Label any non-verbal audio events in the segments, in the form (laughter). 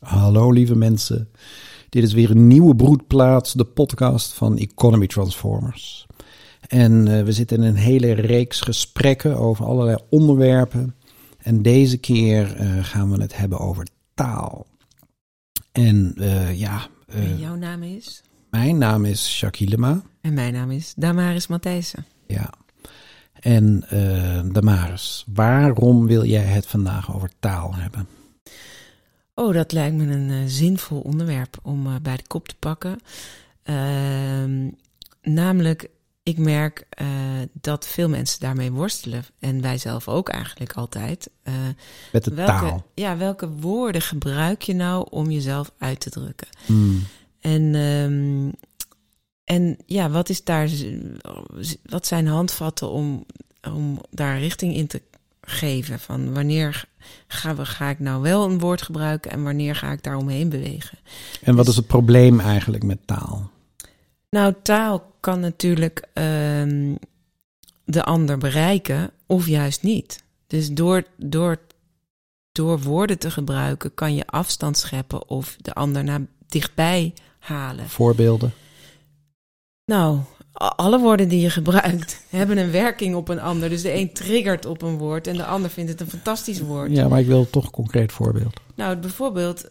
Hallo lieve mensen. Dit is weer een nieuwe broedplaats, de podcast van Economy Transformers. En uh, we zitten in een hele reeks gesprekken over allerlei onderwerpen. En deze keer uh, gaan we het hebben over taal. En uh, ja. en jouw naam is? Mijn naam is Jacques Hilema. En mijn naam is Damaris Matthijssen. Ja. En Damaris, waarom wil jij het vandaag over taal hebben? Oh, dat lijkt me een uh, zinvol onderwerp om uh, bij de kop te pakken. Uh, namelijk, ik merk uh, dat veel mensen daarmee worstelen. En wij zelf ook eigenlijk altijd. Met de welke, taal. Ja, welke woorden gebruik je nou om jezelf uit te drukken? Mm. En, um, en ja, wat is daar. Wat zijn handvatten om, om daar richting in te geven? Van wanneer ga, ga ik nou wel een woord gebruiken en wanneer ga ik daar omheen bewegen? En wat is het probleem eigenlijk met taal? Nou, taal kan natuurlijk um, de ander bereiken of juist niet. Dus door, door, door woorden te gebruiken kan je afstand scheppen of de ander naar dichtbij halen. Voorbeelden? Nou, alle woorden die je gebruikt (laughs) hebben een werking op een ander. Dus de een triggert op een woord en de ander vindt het een fantastisch woord. Ja, maar ik wil toch een concreet voorbeeld. Nou, bijvoorbeeld, uh,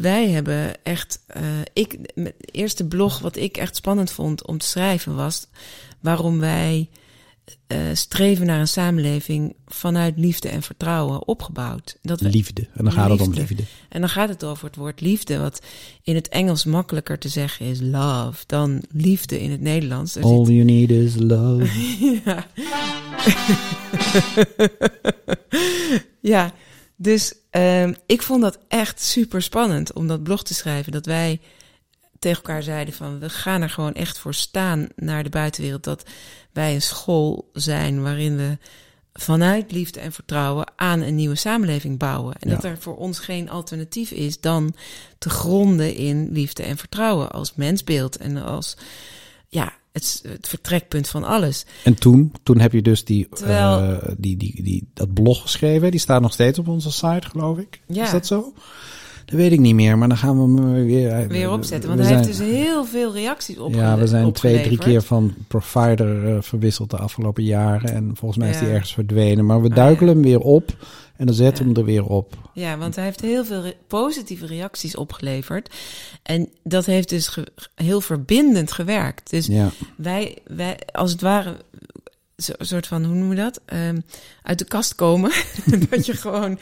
wij hebben echt. Uh, ik, het eerste blog wat ik echt spannend vond om te schrijven was waarom wij uh, streven naar een samenleving vanuit liefde en vertrouwen opgebouwd. Dat we, liefde. En dan gaat liefde. het om liefde. En dan gaat het over het woord liefde, wat in het Engels makkelijker te zeggen is love dan liefde in het Nederlands. Er All zit... you need is love. (laughs) ja. ja, dus um, ik vond dat echt super spannend om dat blog te schrijven. Dat wij tegen elkaar zeiden van we gaan er gewoon echt voor staan naar de buitenwereld. Dat wij een school zijn waarin we vanuit liefde en vertrouwen aan een nieuwe samenleving bouwen. En ja. dat er voor ons geen alternatief is dan te gronden in liefde en vertrouwen als mensbeeld en als ja, het, het vertrekpunt van alles. En toen, toen heb je dus die, Terwijl, uh, die, die, die, dat blog geschreven. Die staat nog steeds op onze site, geloof ik. Ja. Is dat zo? Dat weet ik niet meer, maar dan gaan we hem weer... Weer opzetten, want hij zijn, heeft dus heel veel reacties op. Ja, we zijn twee, drie keer van provider uh, verwisseld de afgelopen jaren. En volgens mij ja. is hij ergens verdwenen. Maar we duiken ah, ja. hem weer op en dan zetten we hem er weer op. Ja, want hij heeft heel veel re positieve reacties opgeleverd. En dat heeft dus heel verbindend gewerkt. Dus wij, wij, als het ware een soort van, hoe noem je dat? Um, uit de kast komen. (laughs) dat je gewoon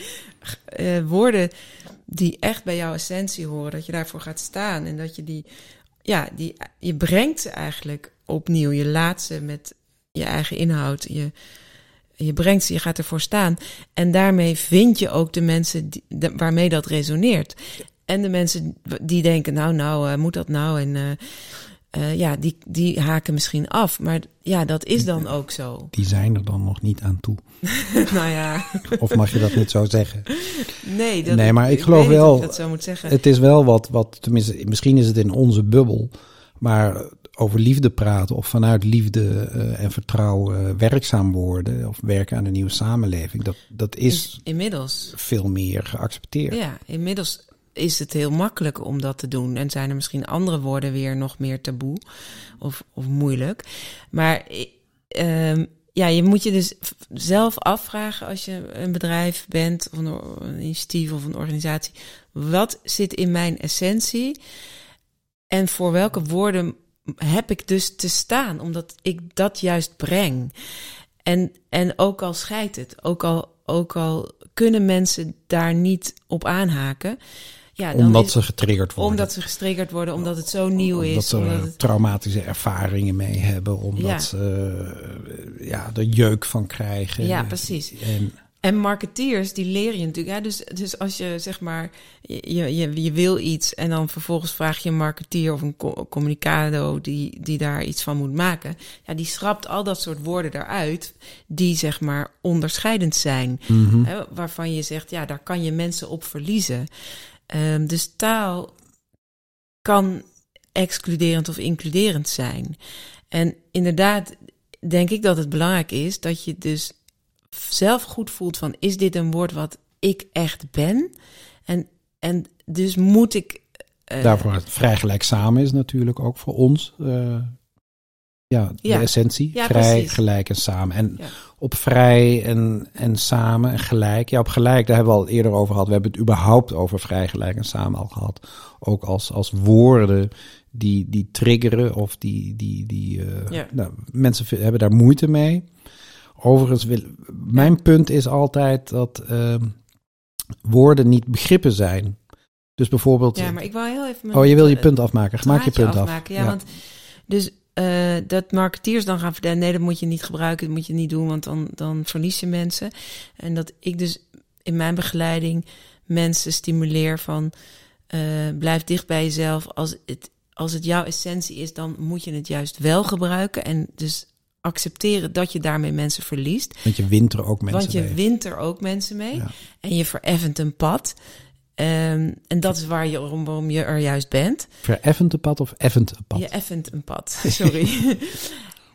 uh, woorden die echt bij jouw essentie horen, dat je daarvoor gaat staan en dat je die, ja, die, je brengt ze eigenlijk opnieuw. Je laat ze met je eigen inhoud. Je, je brengt ze, je gaat ervoor staan. En daarmee vind je ook de mensen die, waarmee dat resoneert. En de mensen die denken, nou, nou, uh, moet dat nou? En uh, uh, ja, die, die haken misschien af. Maar ja, dat is dan ook zo. Die zijn er dan nog niet aan toe. (laughs) nou ja. of mag je dat niet zo zeggen? Nee, dat, nee maar ik, ik geloof wel. dat zo moet zeggen. Het is wel wat, wat, tenminste, misschien is het in onze bubbel. Maar over liefde praten of vanuit liefde uh, en vertrouwen uh, werkzaam worden of werken aan een nieuwe samenleving, dat, dat is inmiddels veel meer geaccepteerd. Ja, inmiddels is het heel makkelijk om dat te doen. En zijn er misschien andere woorden weer nog meer taboe of, of moeilijk. Maar um, ja, je moet je dus zelf afvragen als je een bedrijf bent, of een, een initiatief of een organisatie. Wat zit in mijn essentie? En voor welke woorden heb ik dus te staan, omdat ik dat juist breng. En, en ook al scheidt het, ook al, ook al kunnen mensen daar niet op aanhaken. Ja, omdat is, ze getriggerd worden. Omdat ze getriggerd worden, omdat het zo nieuw omdat is. Ze omdat ze traumatische ervaringen mee hebben, omdat ja. ze ja, er jeuk van krijgen. Ja, precies. En, en marketeers, die leren je natuurlijk. Ja, dus, dus als je zeg maar, je, je, je wil iets en dan vervolgens vraag je een marketeer of een communicado die, die daar iets van moet maken. Ja, die schrapt al dat soort woorden eruit die zeg maar onderscheidend zijn. mm -hmm. Hè, waarvan je zegt, ja, daar kan je mensen op verliezen. Um, dus taal kan excluderend of includerend zijn. En inderdaad denk ik dat het belangrijk is dat je dus zelf goed voelt van is dit een woord wat ik echt ben? En en dus moet ik. Uh, Daarvoor het vrij gelijk samen is natuurlijk ook voor ons. Uh, ja, de essentie. Ja, vrij, precies. gelijk en samen. En op vrij en, en samen en gelijk. Ja, op gelijk, daar hebben we al eerder over gehad. We hebben het überhaupt over vrij, gelijk en samen al gehad. Ook als, als woorden die, die triggeren of die. die, die uh, nou, mensen hebben daar moeite mee. Overigens, wil, mijn punt is altijd dat uh, woorden niet begrippen zijn. Dus bijvoorbeeld. Ja, maar ik wil heel even. Oh, je wil je punt afmaken. Maak je punt afmaken. af. Ja, want dus uh, dat marketeers dan gaan vertellen: nee, dat moet je niet gebruiken, dat moet je niet doen, want dan, dan verlies je mensen. En dat ik dus in mijn begeleiding mensen stimuleer van uh, blijf dicht bij jezelf. Als het, als het jouw essentie is, dan moet je het juist wel gebruiken. En dus accepteren dat je daarmee mensen verliest. Want je wint er ook mensen Want je mee. wint er ook mensen mee. Ja. En je vereffent een pad. Um, en dat is waar je, waarom je er juist bent. Vereffend een pad of effend een pad? Je effent een pad, (laughs) sorry.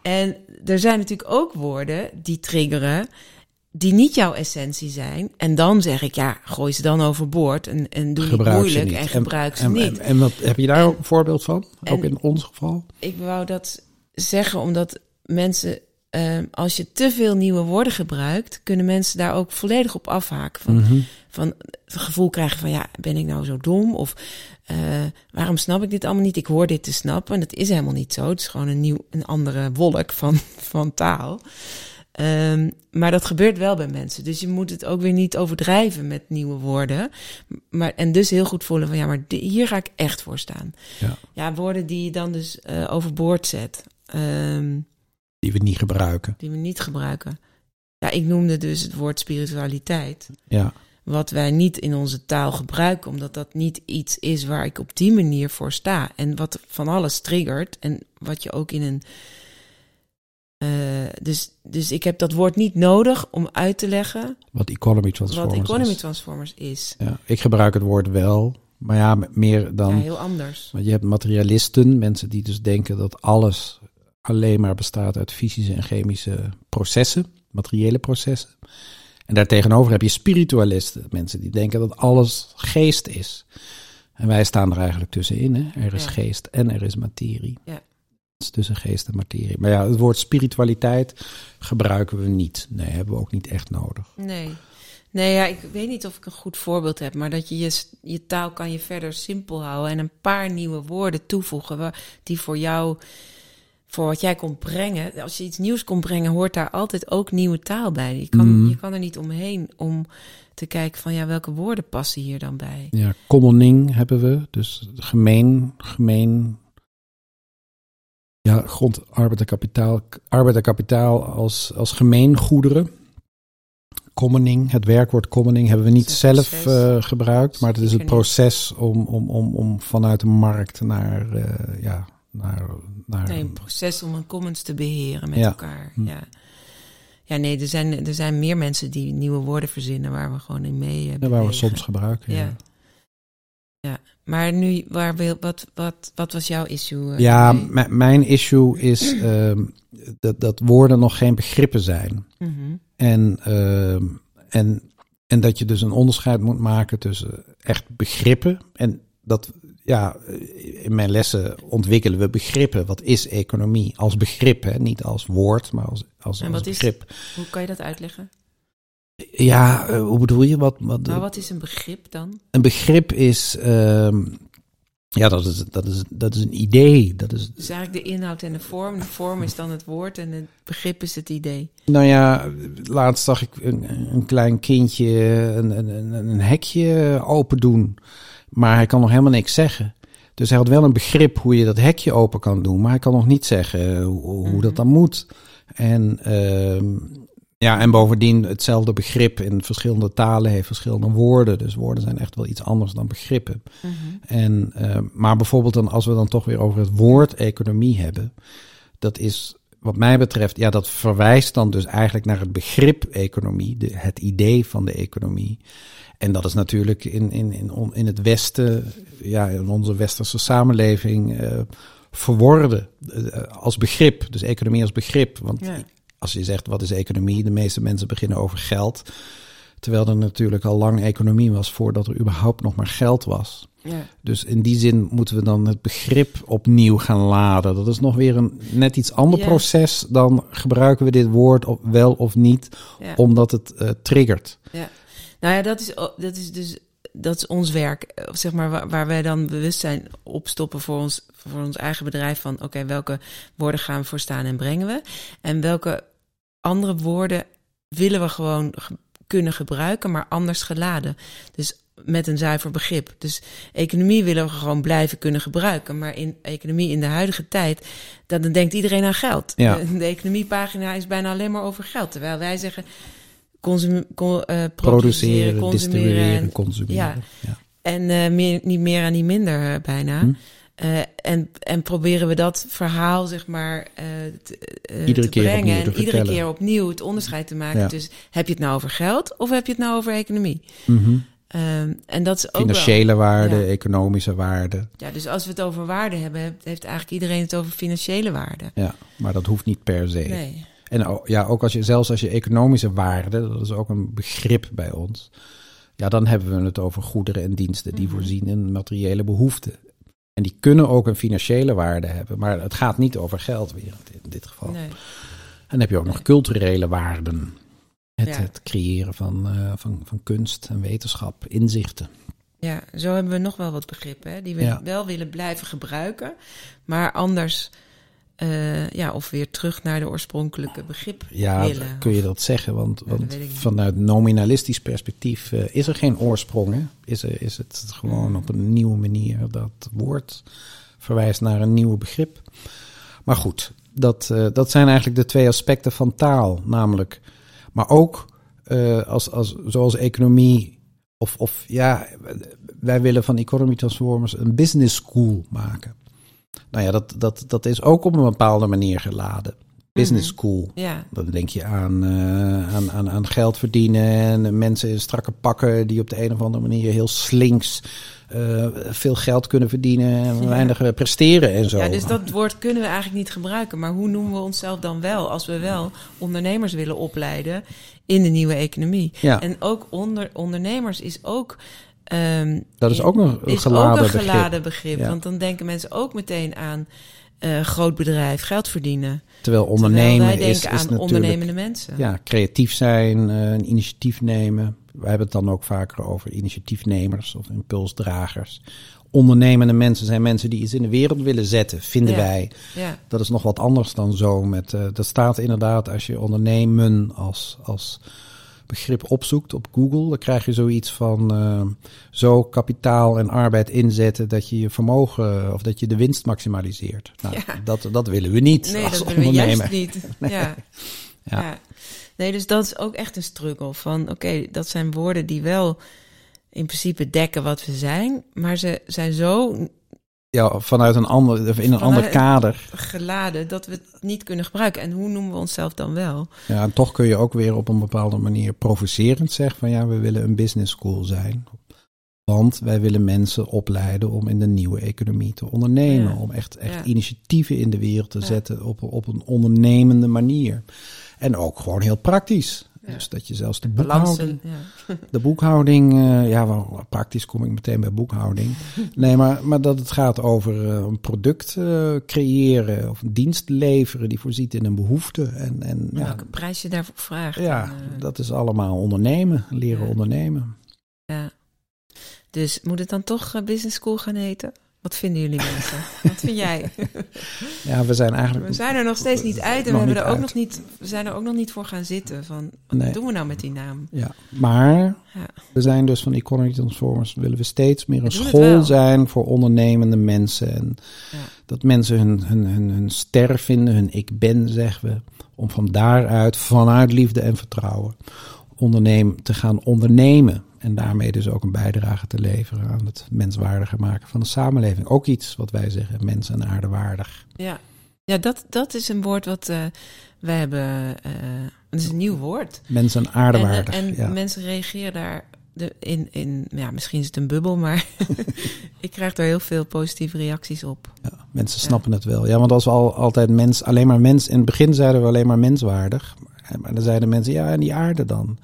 en er zijn natuurlijk ook woorden die triggeren, die niet jouw essentie zijn. En dan zeg ik, ja, gooi ze dan overboord en, en doe gebruik niet moeilijk en gebruik ze en, niet. En, en, wat, heb je daar een voorbeeld van? Ook in ons geval? Ik wou dat zeggen omdat mensen uh, als je te veel nieuwe woorden gebruikt, kunnen mensen daar ook volledig op afhaken. Van, Mhm. Van het gevoel krijgen van ja, ben ik nou zo dom? Of uh, waarom snap ik dit allemaal niet? Ik hoor dit te snappen. En dat is helemaal niet zo. Het is gewoon een nieuw, een andere wolk van, (laughs) van taal. Um, maar dat gebeurt wel bij mensen. Dus je moet het ook weer niet overdrijven met nieuwe woorden. Maar, en dus heel goed voelen van ja, maar hier ga ik echt voor staan. Ja, ja woorden die je dan dus uh, overboord zet. Um, die we niet gebruiken. Die we niet gebruiken. Ja, ik noemde dus het woord spiritualiteit. Ja. Wat wij niet in onze taal gebruiken, omdat dat niet iets is waar ik op die manier voor sta. En wat van alles triggert. En wat je ook in een. Uh, dus, dus ik heb dat woord niet nodig om uit te leggen. Wat economy transformers Wat economy is. transformers is. Ja, ik gebruik het woord wel. Maar ja, meer dan. Ja, heel anders. Want je hebt materialisten, mensen die dus denken dat alles alleen maar bestaat uit fysische en chemische processen, materiële processen. En daartegenover heb je spiritualisten, mensen die denken dat alles geest is. En wij staan er eigenlijk tussenin. Hè? Er is Ja. geest en er is materie. Ja. Het is tussen geest en materie. Maar ja, het woord spiritualiteit gebruiken we niet. Nee, hebben we ook niet echt nodig. Nee. Nee, ja, ik weet niet of ik een goed voorbeeld heb, maar dat je je, je taal kan je verder simpel houden en een paar nieuwe woorden toevoegen die voor jou, voor wat jij komt brengen. Als je iets nieuws komt brengen, hoort daar altijd ook nieuwe taal bij. Je kan, Mhm. je kan er niet omheen om te kijken van ja, welke woorden passen hier dan bij. Ja, commoning hebben we. Dus gemeen, gemeen. Ja, grond, arbeid en kapitaal. Arbeid en kapitaal als, als gemeengoederen. Commoning, het werkwoord commoning hebben we niet zelf eh, gebruikt, maar het is het proces om, om, om, om vanuit de markt naar, eh, ja, naar, naar Nee, een proces om een commons te beheren met Ja. elkaar. Hm. Ja. Ja, nee, er zijn, er zijn meer mensen die nieuwe woorden verzinnen waar we gewoon in mee eh, ja, waar we soms gebruiken. Ja, Ja. Maar nu, waar wil, wat, wat, wat was jouw issue? eh, ja mijn issue is ehm, dat, dat woorden nog geen begrippen zijn. Mhm. En, ehm, en, en dat je dus een onderscheid moet maken tussen echt begrippen. En dat, ja, in mijn lessen ontwikkelen we begrippen. Wat is economie? Als begrip, hè? niet als woord, maar als, als, En als wat is- begrip. Hoe kan je dat uitleggen? Ja, eh, hoe bedoel je? Wat, wat, Nou, wat is een begrip dan? Een begrip is, ehm, ja, dat is, dat, is, dat is een idee. Dat is, Dus eigenlijk de inhoud en de vorm. De vorm is dan het woord en het begrip is het idee. Nou ja, laatst zag ik een, een klein kindje een, een, een, een hekje open doen. Maar hij kan nog helemaal niks zeggen. Dus hij had wel een begrip hoe je dat hekje open kan doen. Maar hij kan nog niet zeggen hoe, hoe dat dan moet. En, ehm, ja, en bovendien hetzelfde begrip in verschillende talen heeft verschillende woorden. Dus woorden zijn echt wel iets anders dan begrippen. En, eh, maar bijvoorbeeld dan, als we dan toch weer over het woord economie hebben, dat is wat mij betreft, ja, dat verwijst dan dus eigenlijk naar het begrip economie, de, het idee van de economie. En dat is natuurlijk in, in, in, in het Westen, ja, in onze westerse samenleving, eh, verworden eh, als begrip. Dus economie als begrip. Want Ja. als je zegt wat is economie, de meeste mensen beginnen over geld. Terwijl er natuurlijk al lang economie was voordat er überhaupt nog maar geld was. Ja. Dus in die zin moeten we dan het begrip opnieuw gaan laden. Dat is nog weer een net iets ander proces dan gebruiken we dit woord op, wel of niet, omdat het uh, triggert. Ja. Nou ja, dat is, dat is dus dat is ons werk, eh, zeg maar, waar, waar wij dan bewustzijn opstoppen voor ons, voor ons eigen bedrijf. Van oké, welke woorden gaan we voor staan en brengen we? En welke andere woorden willen we gewoon kunnen gebruiken, maar anders geladen. Dus met een zuiver begrip. Dus economie willen we gewoon blijven kunnen gebruiken. Maar in economie in de huidige tijd, dan denkt iedereen aan geld. Ja. De, de economiepagina is bijna alleen maar over geld. Terwijl wij zeggen consum, con, uh, produceren, consumeren. En, consumeren. Ja. ja. En uh, meer, niet meer en niet minder uh, bijna. Hm? En, en proberen we dat verhaal, zeg maar, te, iedere te keer brengen. en iedere keer opnieuw het onderscheid te maken. Ja. Dus heb je het nou over geld of heb je het nou over economie? Mm -hmm. Um, en dat is ook Financiële waarde, ja. economische waarde. Ja, dus als we het over waarde hebben, heeft eigenlijk iedereen het over financiële waarde. Ja, maar dat hoeft niet per se. Nee. En ja, ook als je, zelfs als je economische waarde, dat is ook een begrip bij ons. Ja, dan hebben we het over goederen en diensten die mm -hmm. voorzien in materiële behoeften. En die kunnen ook een financiële waarde hebben, maar het gaat niet over geld weer in dit geval. Nee. En dan heb je ook nog culturele waarden. Het, het creëren van, uh, van, van kunst en wetenschap, inzichten. Ja, zo hebben we nog wel wat begrippen hè, die we ja. wel willen blijven gebruiken, maar anders uh, ja, of weer terug naar de oorspronkelijke begrip ja, willen. kun je dat zeggen? Want, want vanuit nominalistisch perspectief uh, is er geen oorsprong. Hè? Is, er, is het gewoon op een nieuwe manier dat woord verwijst naar een nieuw begrip. Maar goed, dat, uh, dat zijn eigenlijk de twee aspecten van taal. Namelijk, maar ook als, als, zoals economie of, of ja, wij willen van Economy Transformers een business school maken. Nou ja, dat, dat, dat is ook op een bepaalde manier geladen. Business mhm. school. Ja. Dan denk je aan, uh, aan, aan, aan geld verdienen en mensen in strakke pakken die op de een of andere manier heel slinks uh, veel geld kunnen verdienen en weinig ja. presteren en zo. Ja, dus dat woord kunnen we eigenlijk niet gebruiken. Maar hoe noemen we onszelf dan wel als we wel ondernemers willen opleiden in de nieuwe economie? Ja. En ook onder, ondernemers is ook Um, dat is ook een is geladen, ook een geladen begrip. Want dan denken mensen ook meteen aan uh, groot bedrijf, geld verdienen. Terwijl ondernemen Terwijl wij denken is, aan ondernemende mensen. Ja, creatief zijn, uh, een initiatief nemen. We hebben het dan ook vaker over initiatiefnemers of impulsdragers. Ondernemende mensen zijn mensen die iets in de wereld willen zetten, vinden ja. wij. Ja. Dat is nog wat anders dan zo. Met, uh, dat staat inderdaad als je ondernemen als, als begrip opzoekt op Google, dan krijg je zoiets van uh, zo kapitaal en arbeid inzetten dat je je vermogen of dat je de winst maximaliseert. Nou, ja. dat, dat willen we niet. Nee, als dat willen we juist niet. (laughs) nee. Ja. ja. Ja. Nee, dus dat is ook echt een struggle van oké, okay, dat zijn woorden die wel in principe dekken wat we zijn, maar ze zijn zo ja, vanuit een ander, in een ander kader. Geladen, dat we het niet kunnen gebruiken. En hoe noemen we onszelf dan wel? Ja, en toch kun je ook weer op een bepaalde manier provocerend zeggen van ja, we willen een business school zijn. Want wij willen mensen opleiden om in de nieuwe economie te ondernemen. Ja. Om echt, echt ja. initiatieven in de wereld te ja. zetten op, op een ondernemende manier. En ook gewoon heel praktisch. Ja. Dus dat je zelfs de boekhouding. Ja. (laughs) De boekhouding, uh, ja, wel praktisch kom ik meteen bij boekhouding. (laughs) Nee, maar, maar dat het gaat over uh, een product uh, creëren of een dienst leveren die voorziet in een behoefte. En, en, ja, welke prijs je daarvoor vraagt. Ja, en, dat is allemaal ondernemen, leren ondernemen. Ja. Dus moet het dan toch business school gaan heten? Wat vinden jullie mensen? Wat vind jij? (laughs) Ja, we zijn eigenlijk. We zijn er nog steeds niet uit en we, hebben er ook nog niet, we zijn er ook nog niet voor gaan zitten. Van, wat nee. doen we nou met die naam? Ja, maar ja. we zijn dus van Economy Transformers. Willen we steeds meer een school zijn voor ondernemende mensen. En ja. dat mensen hun, hun, hun, hun ster vinden, hun ik ben, zeggen we. Om van daaruit, vanuit liefde en vertrouwen, ondernemen, te gaan ondernemen. En daarmee dus ook een bijdrage te leveren aan het menswaardiger maken van de samenleving. Ook iets wat wij zeggen, mens en aardewaardig. Ja, ja dat, dat is een woord wat uh, wij hebben. Uh, het is een nieuw woord. Mens en aardewaardig. En, en ja. mensen reageren daar de, in, in. Ja, misschien is het een bubbel, maar (laughs) ik krijg daar heel veel positieve reacties op. Ja, mensen snappen ja. het wel. Ja, want als we al, altijd mens, alleen maar mens. In het begin zeiden we alleen maar menswaardig. Maar dan zeiden mensen, ja, en die aarde dan.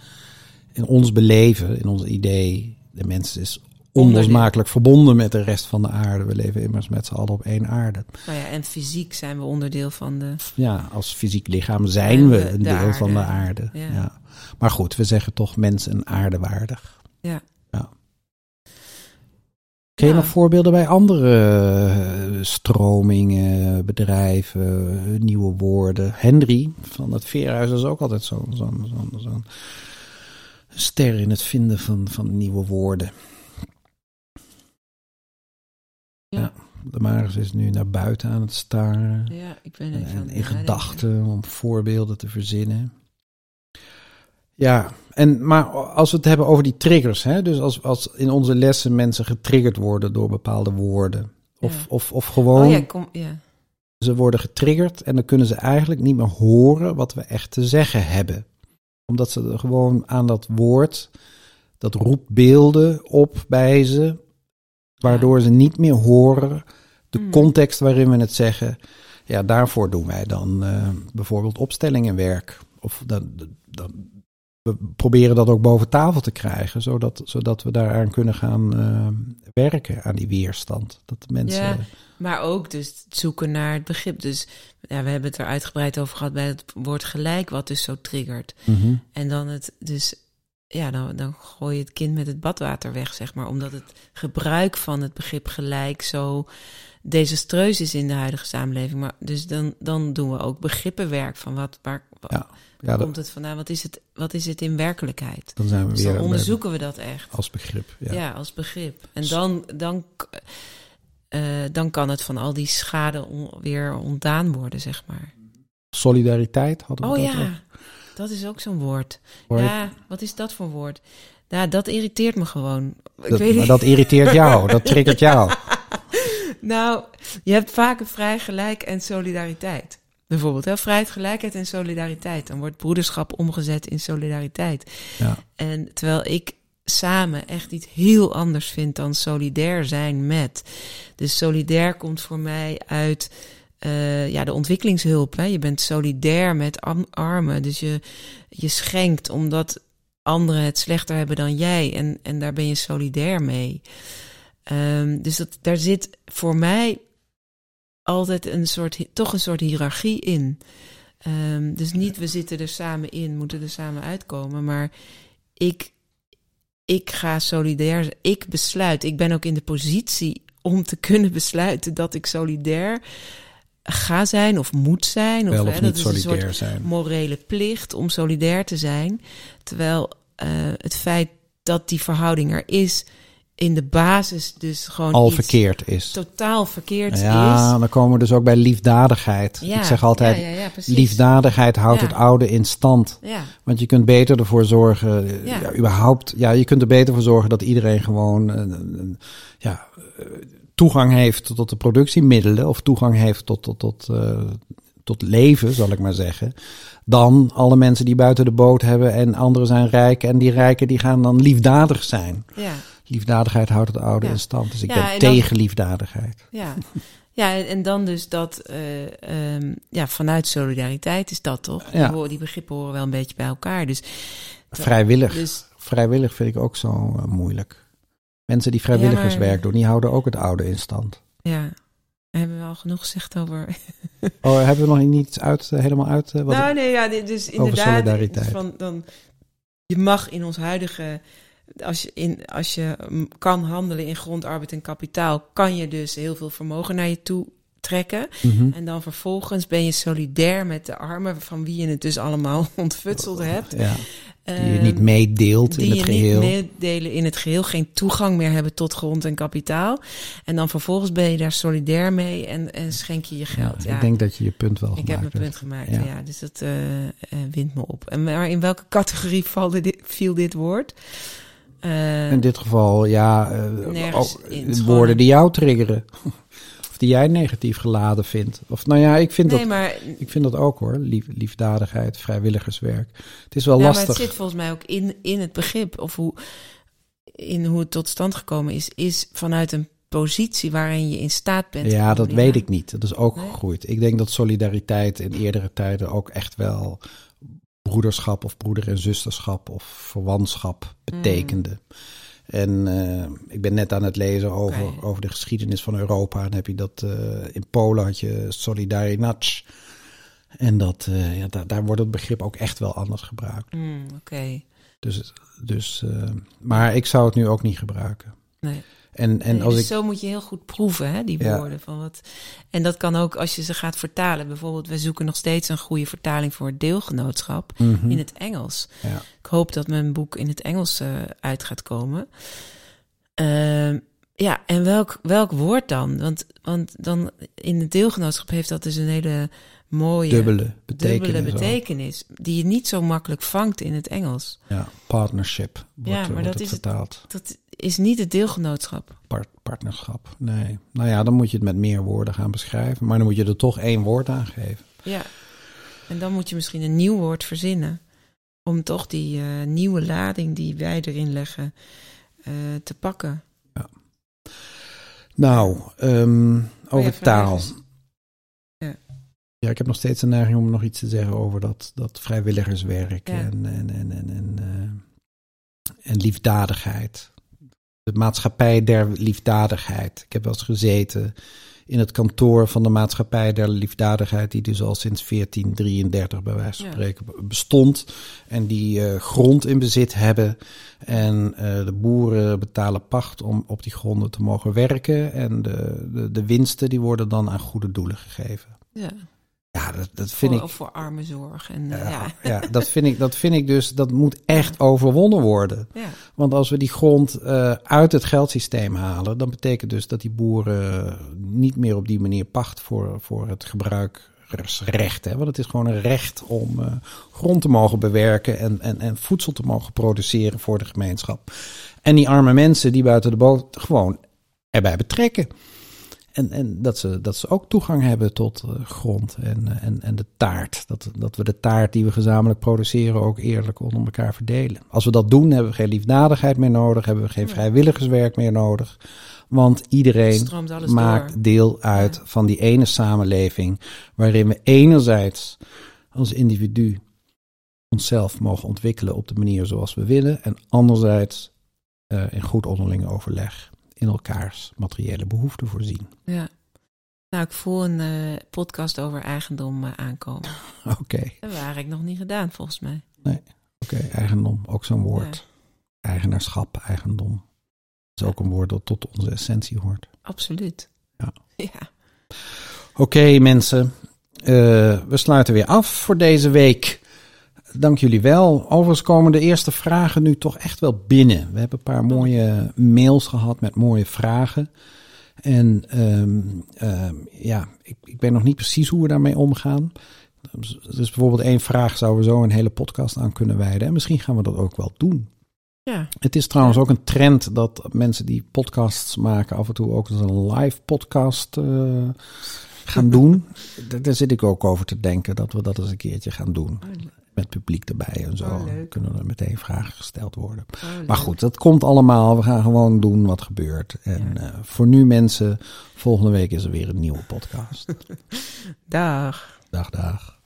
In ons beleven, in ons idee, de mens is onlosmakelijk verbonden met de rest van de aarde. We leven immers met z'n allen op één aarde. Nou ja, en fysiek zijn we onderdeel van de. Ja, als fysiek lichaam zijn we een deel van de aarde. Ja. Maar goed, we zeggen toch mens en aardewaardig. Ja. ja. Ken je nog voorbeelden bij andere eh, stromingen, bedrijven, nieuwe woorden? Henry van het Veerhuis is ook altijd zo'n zo, zo, zo, ster in het vinden van, van nieuwe woorden. Ja. De Maris is nu naar buiten aan het staren. Ja, ik ben even en, in gedachten om voorbeelden te verzinnen. Ja, en, maar als we het hebben over die triggers, hè, dus als, als in onze lessen mensen getriggerd worden door bepaalde woorden, of, of, of gewoon oh, ja, kom, ja. ze worden getriggerd en dan kunnen ze eigenlijk niet meer horen wat we echt te zeggen hebben. Omdat ze gewoon aan dat woord, dat roept beelden op bij ze, waardoor ze niet meer horen de hmm. context waarin we het zeggen. Ja, daarvoor doen wij dan uh, bijvoorbeeld opstellingenwerk. Of dan, dan, we proberen dat ook boven tafel te krijgen, zodat, zodat we daaraan kunnen gaan uh, werken, aan die weerstand. Dat de mensen. Ja, maar ook dus zoeken naar het begrip. Dus ja, we hebben het er uitgebreid over gehad bij het woord gelijk, wat dus zo triggert. Mm En dan het dus ja, dan, dan gooi je het kind met het badwater weg, zeg maar. Omdat het gebruik van het begrip gelijk zo desastreus is in de huidige samenleving. Maar dus dan, dan doen we ook begrippenwerk van wat, waar, ja, waar komt het vandaan? Wat is het, wat is het in werkelijkheid? Dan zijn we dus weer dan onderzoeken we dat echt. Als begrip. Ja, ja als begrip. En dan, dan, uh, dan kan het van al die schade weer ontdaan worden, zeg maar. Solidariteit hadden we oh, dat ja. Dat is ook zo'n woord. Ja, wat is dat voor woord? Nou, dat irriteert me gewoon. Ik dat, weet maar dat irriteert jou, (laughs) dat triggert jou. nou, je hebt vaak een vrij gelijk en solidariteit. Bijvoorbeeld, hè? vrijheid, gelijkheid en solidariteit. Dan wordt broederschap omgezet in solidariteit. Ja. En terwijl ik samen echt iets heel anders vind dan solidair zijn met. Dus solidair komt voor mij uit uh, ja, de ontwikkelingshulp. Hè. Je bent solidair met armen. Dus je, je schenkt omdat anderen het slechter hebben dan jij. En, en daar ben je solidair mee. Um, dus dat, daar zit voor mij altijd een soort, toch een soort hiërarchie in. Um, dus niet we zitten er samen in, moeten er samen uitkomen. Maar ik, ik ga solidair, ik besluit. Ik ben ook in de positie om te kunnen besluiten dat ik solidair ga zijn of moet zijn. Of, Wel of hè, niet dat solidair is een soort zijn. morele plicht om solidair te zijn. Terwijl uh, het feit dat die verhouding er is, in de basis dus gewoon al verkeerd is. Totaal verkeerd ja, is. Ja, dan komen we dus ook bij liefdadigheid. Ja, ik zeg altijd, ja, liefdadigheid houdt het oude in stand. Want je kunt beter ervoor zorgen, ja. überhaupt, ja, je kunt er beter voor zorgen dat iedereen gewoon, uh, ja, toegang heeft tot de productiemiddelen of toegang heeft tot, tot, tot, uh, tot leven, zal ik maar zeggen, dan alle mensen die buiten de boot hebben en anderen zijn rijk en die rijken die gaan dan liefdadig zijn. Ja. Liefdadigheid houdt het oude in stand, dus ik ben tegen liefdadigheid. Ja. Ja, en dan dus dat, uh, um, ja, vanuit solidariteit is dat toch? Ja. Die, die begrippen horen wel een beetje bij elkaar. Dus, Vrijwillig. Dus, Vrijwillig vind ik ook zo uh, moeilijk. Mensen die vrijwilligerswerk doen, die houden ook het oude in stand. Ja, hebben we al genoeg gezegd over. oh, hebben we nog niet uit, uh, helemaal uit? Uh, wat nou, nee, ja, dus inderdaad. solidariteit. Van, dan, je mag in ons huidige. Als je, in, als je kan handelen in grond, arbeid en kapitaal, kan je dus heel veel vermogen naar je toe trekken. Mm -hmm. En dan vervolgens ben je solidair met de armen van wie je het dus allemaal (laughs) ontfutseld hebt. Ja. Die je niet meedeelt in het geheel. Die je niet meedelen in het geheel. Geen toegang meer hebben tot grond en kapitaal. En dan vervolgens ben je daar solidair mee en, en schenk je je geld. Ja, ik denk dat je je punt wel ik gemaakt heb mijn punt gemaakt, ja. dus dat uh, wint me op. En maar in welke categorie (laughs) valde dit, viel dit woord? Uh, in dit geval, ja, uh, woorden die jou triggeren (laughs) die jij negatief geladen vindt. Of nou ja, ik vind, nee, dat, maar, ik vind dat ook hoor. Lief, liefdadigheid, vrijwilligerswerk. Het is wel ja, lastig. Maar het zit volgens mij ook in, in het begrip. Of hoe, in hoe het tot stand gekomen is. Is vanuit een positie waarin je in staat bent. Ja, dat weet ik niet. Dat is ook nee. gegroeid. Ik denk dat solidariteit in eerdere tijden ook echt wel broederschap of broeder- en zusterschap of verwantschap betekende. En uh, ik ben net aan het lezen over, okay. over de geschiedenis van Europa. En heb je dat uh, in Polen had je Solidarność. En dat, uh, ja, daar, daar wordt het begrip ook echt wel anders gebruikt. Mm, Oké. Okay. Dus, dus, maar ik zou het nu ook niet gebruiken. Nee. En, en nee, als dus ik, zo moet je heel goed proeven, hè, die Ja. woorden. Van wat, en dat kan ook als je ze gaat vertalen. Bijvoorbeeld, we zoeken nog steeds een goede vertaling voor het deelgenootschap Mhm. in het Engels. Ja. Ik hoop dat mijn boek in het Engels eh, uit gaat komen. Ehm, ja, en welk, welk woord dan? Want, want dan in het deelgenootschap heeft dat dus een hele mooie dubbele betekenis. dubbele ook. betekenis. Die je niet zo makkelijk vangt in het Engels. Ja, partnership wordt, Ja, maar wordt dat het is het- vertaald. Dat is niet het deelgenootschap. Part- partnerschap, nee. Nou ja, dan moet je het met meer woorden gaan beschrijven. Maar dan moet je er toch één woord aan geven. Ja. En dan moet je misschien een nieuw woord verzinnen. Om toch die eh, nieuwe lading die wij erin leggen eh, te pakken. Nou, ehm, over ja, taal. Ja. Ja, ik heb nog steeds de neiging om nog iets te zeggen over dat, dat vrijwilligerswerk Ja. en, en, en, en, en, eh, en liefdadigheid. De maatschappij der liefdadigheid. Ik heb wel eens gezeten in het kantoor van de maatschappij der liefdadigheid, die dus al sinds 1433 bij wijze van Ja. spreken bestond. En die eh, grond in bezit hebben. En eh, de boeren betalen pacht om op die gronden te mogen werken. En de, de, de winsten die worden dan aan goede doelen gegeven. Ja. Ja, dat, dat vind voor, ik. Voor armenzorg. En, Ja, ja. ja, dat, vind ik, dat vind ik dus, dat moet echt overwonnen worden. Ja. Want als we die grond eh, uit het geldsysteem halen, dan betekent dus dat die boeren niet meer op die manier pacht voor, voor het gebruikersrecht. Hè? Want het is gewoon een recht om eh, grond te mogen bewerken en, en, en voedsel te mogen produceren voor de gemeenschap. En die arme mensen die buiten de boot gewoon erbij betrekken. En, en dat, ze, dat ze ook toegang hebben tot eh, grond en, eh, en, en de taart. Dat, dat we de taart die we gezamenlijk produceren ook eerlijk onder elkaar verdelen. Als we dat doen, hebben we geen liefdadigheid meer nodig, hebben we geen vrijwilligerswerk meer nodig. Want iedereen maakt door. deel uit Ja. van die ene samenleving. Waarin we enerzijds als individu onszelf mogen ontwikkelen op de manier zoals we willen. En anderzijds eh, in goed onderling overleg in elkaars materiële behoeften voorzien. Ja. Nou, ik voel een eh, podcast over eigendom eh, aankomen. (laughs) Oké, Dat waren ik nog niet gedaan, volgens mij. oké, eigendom, ook zo'n woord. Eigenaarschap, eigendom. is ook een woord dat tot onze essentie hoort. Absoluut. Ja. (laughs) Ja. Oké mensen, Eh, we sluiten weer af voor deze week. Dank jullie wel. Overigens komen de eerste vragen nu toch echt wel binnen. We hebben een paar mooie mails gehad met mooie vragen. En ehm, ehm, ja, ik, ik weet nog niet precies hoe we daarmee omgaan. Dus bijvoorbeeld één vraag zouden we zo een hele podcast aan kunnen wijden. En misschien gaan we dat ook wel doen. Ja. Het is trouwens ook een trend dat mensen die podcasts maken af en toe ook eens een live podcast eh, gaan (laughs) doen. Daar, daar zit ik ook over te denken dat we dat eens een keertje gaan doen. Met publiek erbij en zo. Oh. Kunnen er meteen vragen gesteld worden. Oh, Maar goed, dat komt allemaal. We gaan gewoon doen wat gebeurt. En Ja. eh, voor nu mensen, volgende week is er weer een nieuwe podcast. (laughs) Dag. Dag, dag.